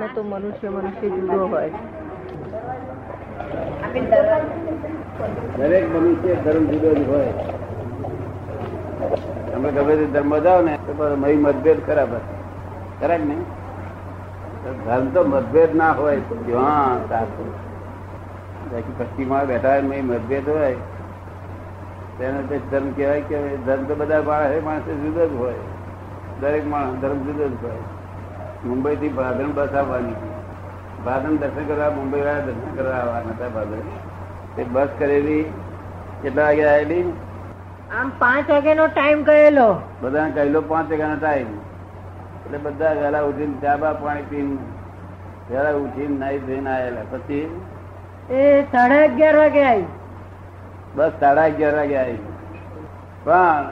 એમાં તો મનુષ્ય મનુષ્ય જુદો હોય. દરેક મનુષ્ય ધર્મ જુદો જ હોય. તમે ગમે તે ધર્મ જાઓ ને, તો મય મતભેદ ખરાબ ખરા નહીં. ધર્મ તો મતભેદ ના હોય. જ્યાં સાચું. બાકી પશ્ચિમમાં બેઠા હોય મય મતભેદ હોય, તેને તે ધર્મ કહેવાય કે ધર્મ તો બધા માણસ માણસે જુદો જ હોય. દરેક માણસ ધર્મ જુદો જ હોય. મુંબઈ થી ભાદરણ બસ આવવાની. ભાદરણ દર્શન કરવા મુંબઈ વાળા દર્શન કરવા આવવાના હતા ભાદરણ તે બસ કરેલી કેટલા વાગે આવેલી? આમ પાંચ વાગ્યાનો ટાઈમ કહેલો. બધાને કહેલો પાંચ વાગ્યાનો ટાઈમ એટલે બધા વહેલા ઉઠીને ચાબા પાણી પીને વહેલા ઉઠીને નાઈ ધોઈને આવેલા. પછી? એ સાડા અગિયાર વાગે આવી બસ સાડા અગિયાર વાગે આવી પણ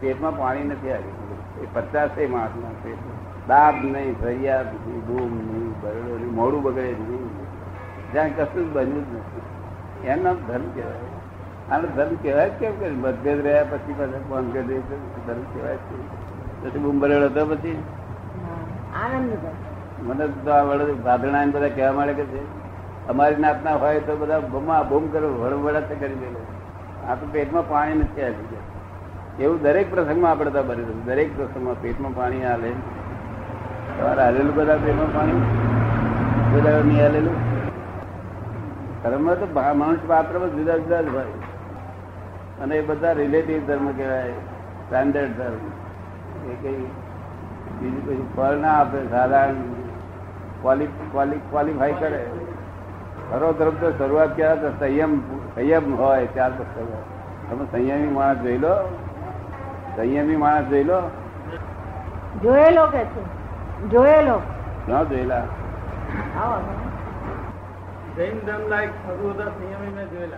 પેટમાં પાણી નથી આવ્યું. એ પચાસ એ માણસના પેટ દાબ નહીં ફરિયાદ નહીં બૂમ નહીં બરડો નહીં મોડું બગડે નહીં. જ્યાં કશું જ બન્યું જ નથી. એનો ધર્મ કહેવાય. આનો ધર્મ કહેવાય કેમ કે મતભેદ રહ્યા પછી પાછા ફોન કરી ધર્મ કહેવાય છે પછી બૂમ બરેડો હતો પછી? મને તો આ વડે ભાદરણા એમ બધા કહેવા માંડે કે છે અમારી નાતના હોય તો બધા બમા બૂમ કરો વડવડા કરી દેલો આ તો પેટમાં પાણી નથી આવી ગયા. એવું દરેક પ્રસંગમાં આપણે તો બની દરેક પ્રસંગમાં પેટમાં પાણી હાલે. તમારે હાલેલું બધા પેટમાં પાણી? બધા નહીં હાલેલું? ધર્મ તો માણસ મનુષ્ય પાત્ર જુદા જુદા જ હોય. અને એ બધા રિલેટિવ ધર્મ કહેવાય સ્ટાન્ડર્ડ ધર્મ. એ કઈ બીજું કઈ ફળ ના આપે, સાધારણ. ક્વોલિફાય કરે. ખરો ધર્મ તો શરૂઆત ક્યાં સંયમ સંયમ હોય ત્યાર પછી તમે સંયમી માણસ જોઈ લો. સંયમી માણસ જોઈ લો. જોયેલો કે છે? જોયેલો? ના જોયેલા. જૈન ધર્મ લાયક સર્વોદા સંયમી મેં જોયેલા.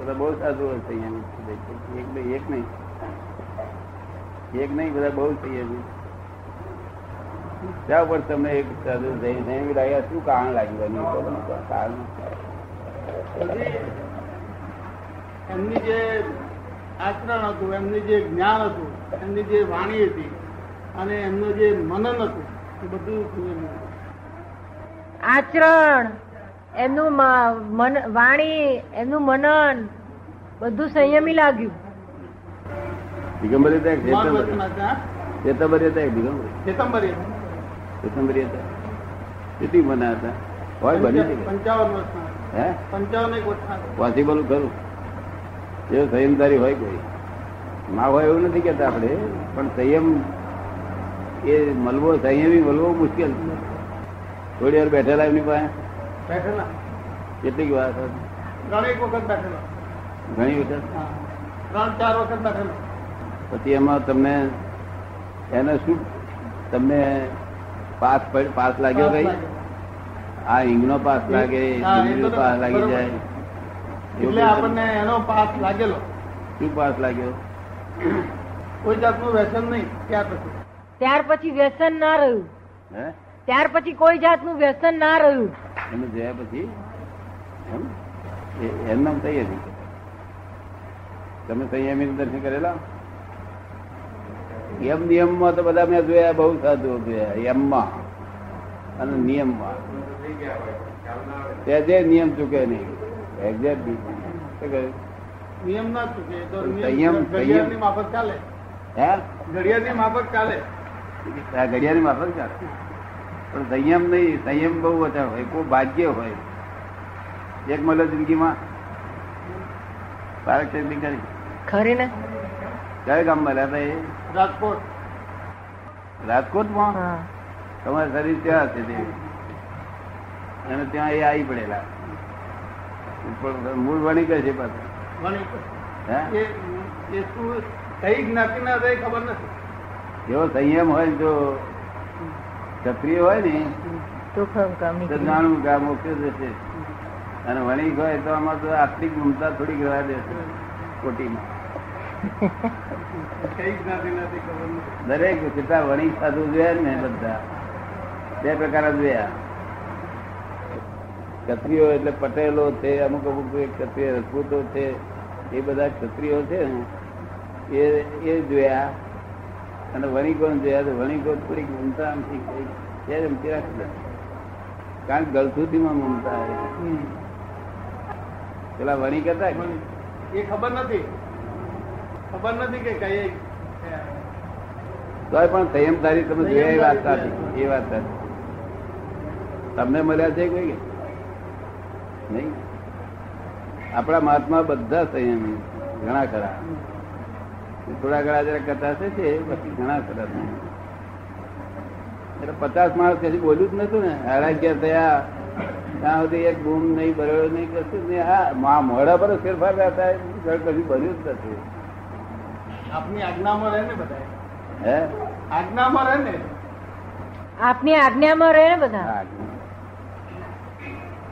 બધા બહુ સાધુ હોય સંયમી એક નહીં એક નહીં. એક નહીં બધા બહુ સંયમી ત્યાં પર તમને એક સાધુ જૈન સંયમી લાગ્યા શું કારણ લાગ્યું કારણ એમની જે આચરણ હતું એમની જે જ્ઞાન હતું એમની જે વાણી હતી અને એમનું જે મનન હતું એ બધું આચરણ એમનું મન વાણી એમનું મનન બધું સંયમી લાગ્યું. દિગંબરી? વચન હતા. હતા. દિગંબરી? કેટલી મના હતા? હોય બની શકે. પંચાવન વર્ષના હે? પંચાવન એક વર્ષના પોસિબલ ખરું. એ સંયમદારી હોય કોઈ. ના હોય એવું નથી કેતા આપણે પણ સંયમ એ મલવો સંયમી મળવો મુશ્કેલ. છે થોડી વાર બેઠેલા એમની પાસે. બેઠેલા. કેટલીક વાર. ઘણી વખત બેઠેલા. ઘણી વખત? ત્રણ ચાર વખત બેઠેલા. પછી એમાં તમને એને શું તમને પાસ પાસ લાગ્યો કઈ? આ હિંગનો પાસ લાગે ડુંગળીનો પાસ લાગી જાય. એટલે આપણને એનો પાસ લાગેલો. શું પાસ લાગ્યો? કોઈ જાતનું વ્યસન નહીં ત્યાર પછી ત્યાર પછી વ્યસન ના રહ્યું. હે? ત્યાર પછી કોઈ જાતનું વ્યસન ના રહ્યું. એને જોયા પછી એમ? નામ તૈયારી તમે સંયમી દર્શન કરેલા? યમ નિયમમાં તો બધા મેં જોયા બહુ સાધુ જોયા એમમાં. અને નિયમમાં. તે જે નિયમ ચૂકે નહીં. એક્ઝેક્ટ નિયમ ના ચૂકે તો સંયમ- નિયમ સંયમ. ઘડિયાળની માફક ચાલે હે? ઘડિયાળની માફક ચાલે આ ઘડિયાળની માફક ચાલે. પણ સંયમ નહીં સંયમ બહુ ઓછા હોય કોઈ ભાગ્ય હોય. એક મળે જિંદગીમાં પારક ચેતની કરી ખરી ને? કયા ગામ મળ્યા હતા એ? રાજકોટ. રાજકોટમાં તમારા શરીર ત્યાં છે તે. અને ત્યાં એ આવી પડેલા. પણ મૂળ વણી કહે છે પાછા. વણી હે? એ એ શું કઈ જ્ઞાતિ ના ખબર નથી. એવો સંયમ હોય જો ક્ષત્રિય હોય ને તો જાણવું કે આ મોક્ષ જશે. અને વણિક હોય તો આમાં તો આર્થિક મમતા થોડીક રહેવા દેશે કોટીમાં. દરેક કેટલા વણિક સાધુ જોયા ને બધા બે પ્રકાર જોયા. ક્ષત્રિયો એટલે પટેલો છે અમુક અમુક ક્ષત્રિય રજપૂતો છે એ બધા ક્ષત્રિયો છે ને એ એ જોયા. અને વણિકોણ જોયા તો વણિકો થોડીક મમતા જ એમથી રાખી. કારણ કે ગળથુથીમાં મમતા. પેલા વણિક હતા એ ખબર નથી. ખબર નથી કે કઈ તો પણ સંયમ તારી તમે જોયા એ વાત સાચી. એ વાત સાચી. તમને મળ્યા છે કોઈ કે? નહીં. આપણા મહાત્મા બધા સંયમી ઘણા ખરા. થોડા ઘણા જરા કથા છે તે બાકી ઘણા ખરા એટલે પચાસ માણસ કશું બોલ્યું જ નતું ને. અગિયાર થયા. ત્યાં સુધી એક ગુમ નહીં બરોબર નહીં કશું નહીં હા મોડા પર ફેરફાર ફેરફાર ઘર કશું બન્યું જ નથી. આપની આજ્ઞામાં રહે ને બધા હે? આજ્ઞામાં રહે ને? આપની આજ્ઞામાં રહે ને બધા? હા,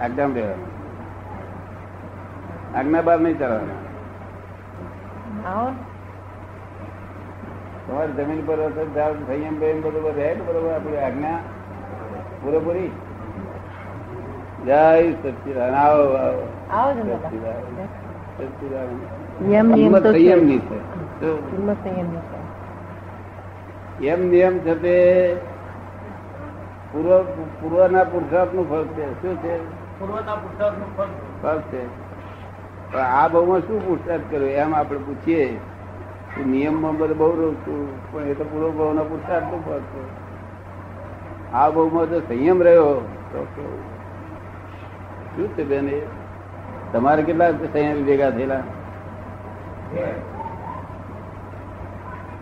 આજ્ઞા. રહેવાનું. આજ્ઞા બાર નહીં ચાલવાના આવો. ને. તમારી જમીન પર સંયમ બેમ બધું રહે ને બરોબર આપણી આજ્ઞા પૂરેપૂરી. જય સચિદાન આવો આવો. ને છે. એમ નિયમ છે તે પૂર્વ પૂર્વના પુરુષાર્થનું ફળ છે. શું છે? પૂર્વના પુરુષાર્થનું ફળ છે. પણ આ બહુમાં શું પુરુષાર્થ કર્યો? એમ આપણે પૂછીએ. નિયમમાં બધું બહુ રહું છું પણ એ તો પૂર્વ ભાવના પુરુષાર્થનું ફળ છે આ બહુમાં જો સંયમ રહ્યો તો કેવું? શું છે બેન એ તમારે કેટલા સંયમ ભેગા થયેલા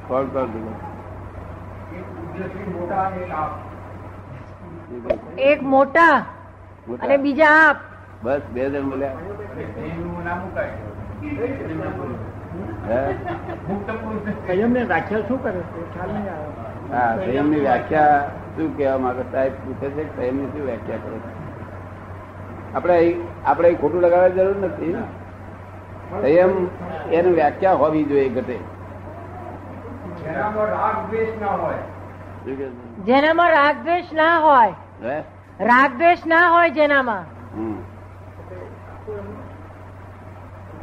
કોણ કોણ ભેગા? એક મોટા મોટા? અને બીજા આપ બસ બે જણ બોલ્યા? સંયમની વ્યાખ્યા શું કરે છે? ખ્યાલ નહીં આવે. હા સંયમની વ્યાખ્યા શું કહેવા માંગે? સાહેબ પૂછે છે સંયમની શું વ્યાખ્યા કરો આપણે આપણે ખોટું લગાડવાની જરૂર નથી સંયમ એની વ્યાખ્યા હોવી જોઈએ ઘટે? જેનામાં રાગ દ્વેષ ના હોય. હે? રાગ દ્વેષ ના હોય જેનામાં.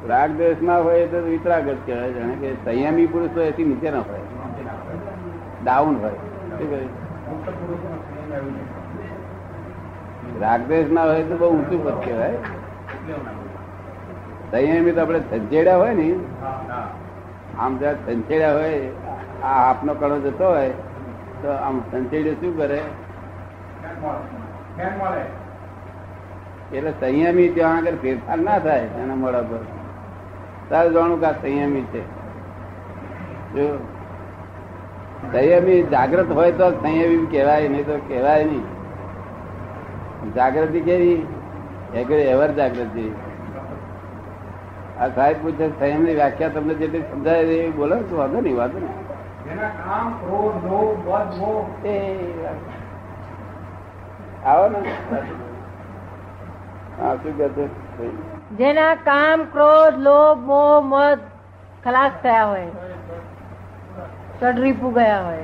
રાગ દ્વેષમાં હોય તો વિતરાગત કહેવાય, જાણે કે સંયમી પુરુષ હોય એથી નીચે ના હોય. ડાઉન હોય? રાગ દ્વેષ ના હોય તો બહુ ઊંચું પદ કહેવાય. સંયમી તો આપણે સંચેડ્યા હોય ને. આમ જ્યાં સંચેડ્યા હોય, આ આપનો કણો જતો હોય, તો આમ સંચેડ્યો શું કરે? એટલે સંયમી ત્યાં આગળ ફેરફાર ના થાય એના મોડા પર. તારે જાણું કે સંયમી છે. જો સંયમી જાગ્રત હોય તો સંયમી કહેવાય નહીં તો કહેવાય નહીં. જાગૃતિ કેવી? એવર જાગૃતિ. આ સાહેબ પૂછે સંયમની વ્યાખ્યા તમને જેટલી સમજાય એ બોલો તો વાંધો નહીં વાંધો નહીં. આવો ને. હા શું છે? જેના કામ ક્રોધ લોભ મોહ મદ ખલાસ થયા હોય. ચડરી ગયા હોય.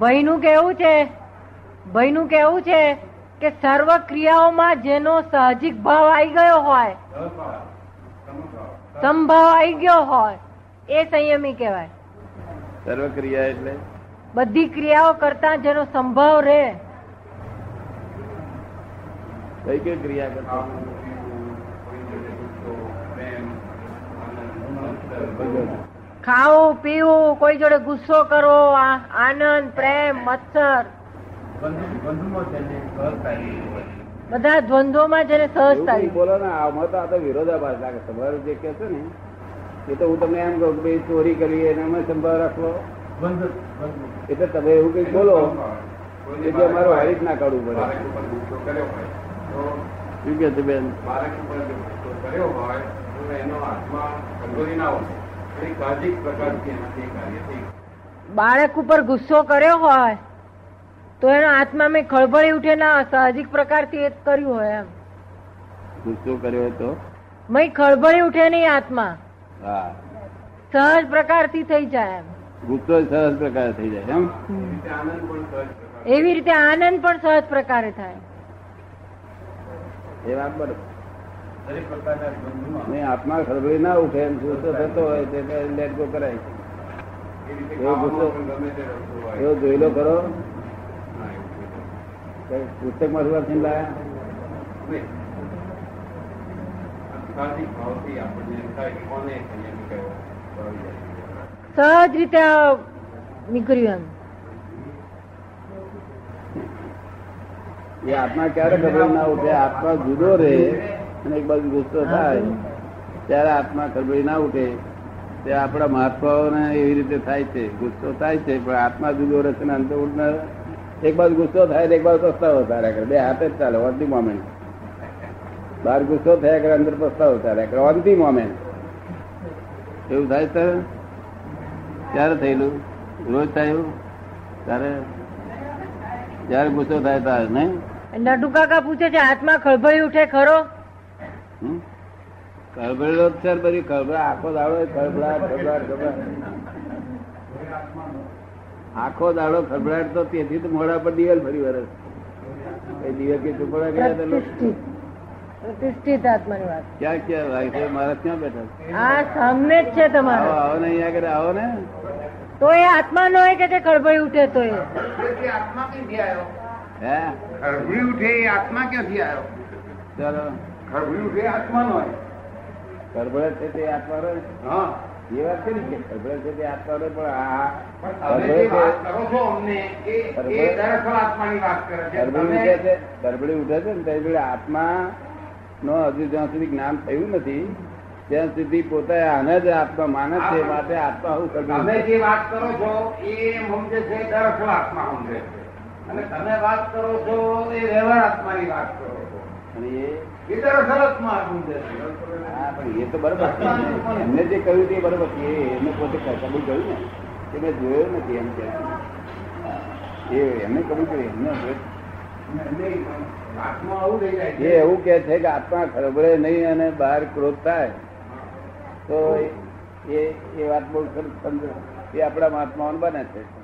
ભાઈનું કેવું છે? ભાઈનું કેવું છે કે સર્વ ક્રિયાઓમાં જેનો સાહજિક ભાવ આવી ગયો હોય સંભાવ આવી ગયો હોય એ સંયમી કહેવાય. સર્વ ક્રિયા એટલે? બધી ક્રિયાઓ કરતા જેનો સંભાવ રહે. કઈ કઈ ક્રિયા કરતા? ખાવું પીવું કોઈ જોડે ગુસ્સો કરવો આ- આનંદ પ્રેમ મત્સર. બધા દ્વંદ્વોમાં જેને સહજતા બોલો ને આમાં તો આ તો વિરોધાભાસ લાગે તમારું જે છો ને એ તો હું તમને એમ કહું કે ભાઈ ચોરી કરવી એને અમે સંભાવ રાખવો. એટલે તમે એવું કઈ બોલો એટલે જે અમારું હારી ના કાઢવું પડે. શું કે છે બેન? બાળક ઉપર ગુસ્સો કર્યો હોય તો એનો આત્મા મેં ખળભળી ઉઠે ના સાહજિક પ્રકારથી એ કર્યું હોય એમ. ગુસ્સો કર્યો હોય તો? મેં ખળભળી ઉઠે નહીં આત્મા હા. સહજ પ્રકારથી થઈ જાય એમ. ગુસ્સો સહજ પ્રકાર થઈ જાય એમ? એવી રીતે આનંદ પણ સહજ પ્રકારે થાય. એ વાત બરોબર. આત્મા ખરબડી ના ઉઠે એમ ગુસ્સો થતો હોય તે લેટ ગો કરાય. એવો ગુસ્સો. એવો જોયેલો કરો. પુસ્તક પુસ્તકમાં શું લાયા? સહજ રીતે નીકળ્યું એમ. એ આત્મા ક્યારે ખબર ના ઉઠે? આત્મા જુદો રહે અને એક બાજુ ગુસ્સો થાય. ત્યારે આત્મા ખબર ના ઉઠે તે આપણા મહાત્માઓને એવી રીતે થાય છે. ગુસ્સો થાય છે પણ આત્મા જુદો રહે છે ને અંત ઉઠનાર એક બાજુ ગુસ્સો થાય એક બાજુ પસ્તાવો ચાલ્યા કરે. બે હાથે જ ચાલે. ઓન ધી મોમેન્ટ બહાર ગુસ્સો થયા કરે અંદર પસ્તાવો ચાલ્યા ક્રાંતિ મોમેન્ટ એવું થાય તો ક્યારે થયેલું? રોજ થાય ત્યારે જયારે ગુસ્સો થાય ત્યારે નહીં? નટુ કાકા પૂછે છે હાથમાં ખળભળી ઉઠે ખરો? ખળભળેલો છે બધી ખળભળા આખો દાડો ખળભળાટ ખળભળાટ ખળભળાટ. આખો દાડો ખળભળાટ તો તેથી તો મોડા પર દિવેલ ફરી વરસ એ દિવેલ કે ચૂપડા ગયા પ્રતિષ્ઠિત આત્માની વાત. ક્યાં ક્યાં છે? મારા ક્યાં બેઠા આ સામે જ છે આવો તમારો. આવો ને અહીંયા આગળ આવો ને. તો એ આત્મા નો હોય કે તે ખળભળી ઉઠે તો એ? આત્મા ક્યાંથી આવ્યો હે? ખરબડી ઉઠે એ આત્મા ક્યાંથી આવ્યો? ચાલો. ખરબડી ઉઠે આત્મા નો હોય. છે તે આત્મા રહે હા. એ વાત કરી કે ખળભળે છે તે આત્મા રહે પણ આ પણ તમે કરો છો અમને એ એ આત્માની વાત કરે છે. ગરબડી ઉઠે છે ગરબડી ઉઠે છે ને તે આત્મા નો હજુ જ્યાં સુધી જ્ઞાન થયું નથી ત્યાં સુધી પોતે આને જ આત્મા માને છે માટે આત્મા હું તમે જે વાત કરો છો એ સમજે છે દરઅસલ આત્મા સમજે છે. અને તમે વાત કરો છો એ વ્યવહાર આત્માની વાત કરો છો. અને એ એ દરઅસલ આત્મા સમજે છે. હા પણ એ તો બરોબર છે. એમને જે કહ્યું તે બરોબર છે. એમને પોતે કબૂલ કર્યું ને? કે મેં જોયું નથી એમ કે એ એમને કબૂલ કર્યું. એમને એ એવું કે છે કે આત્મા ખરબડે નહીં અને બહાર ક્રોધ થાય. તો એ એ વાત બહુ સમજો. એ આપણા મહાત્માઓને બને છે.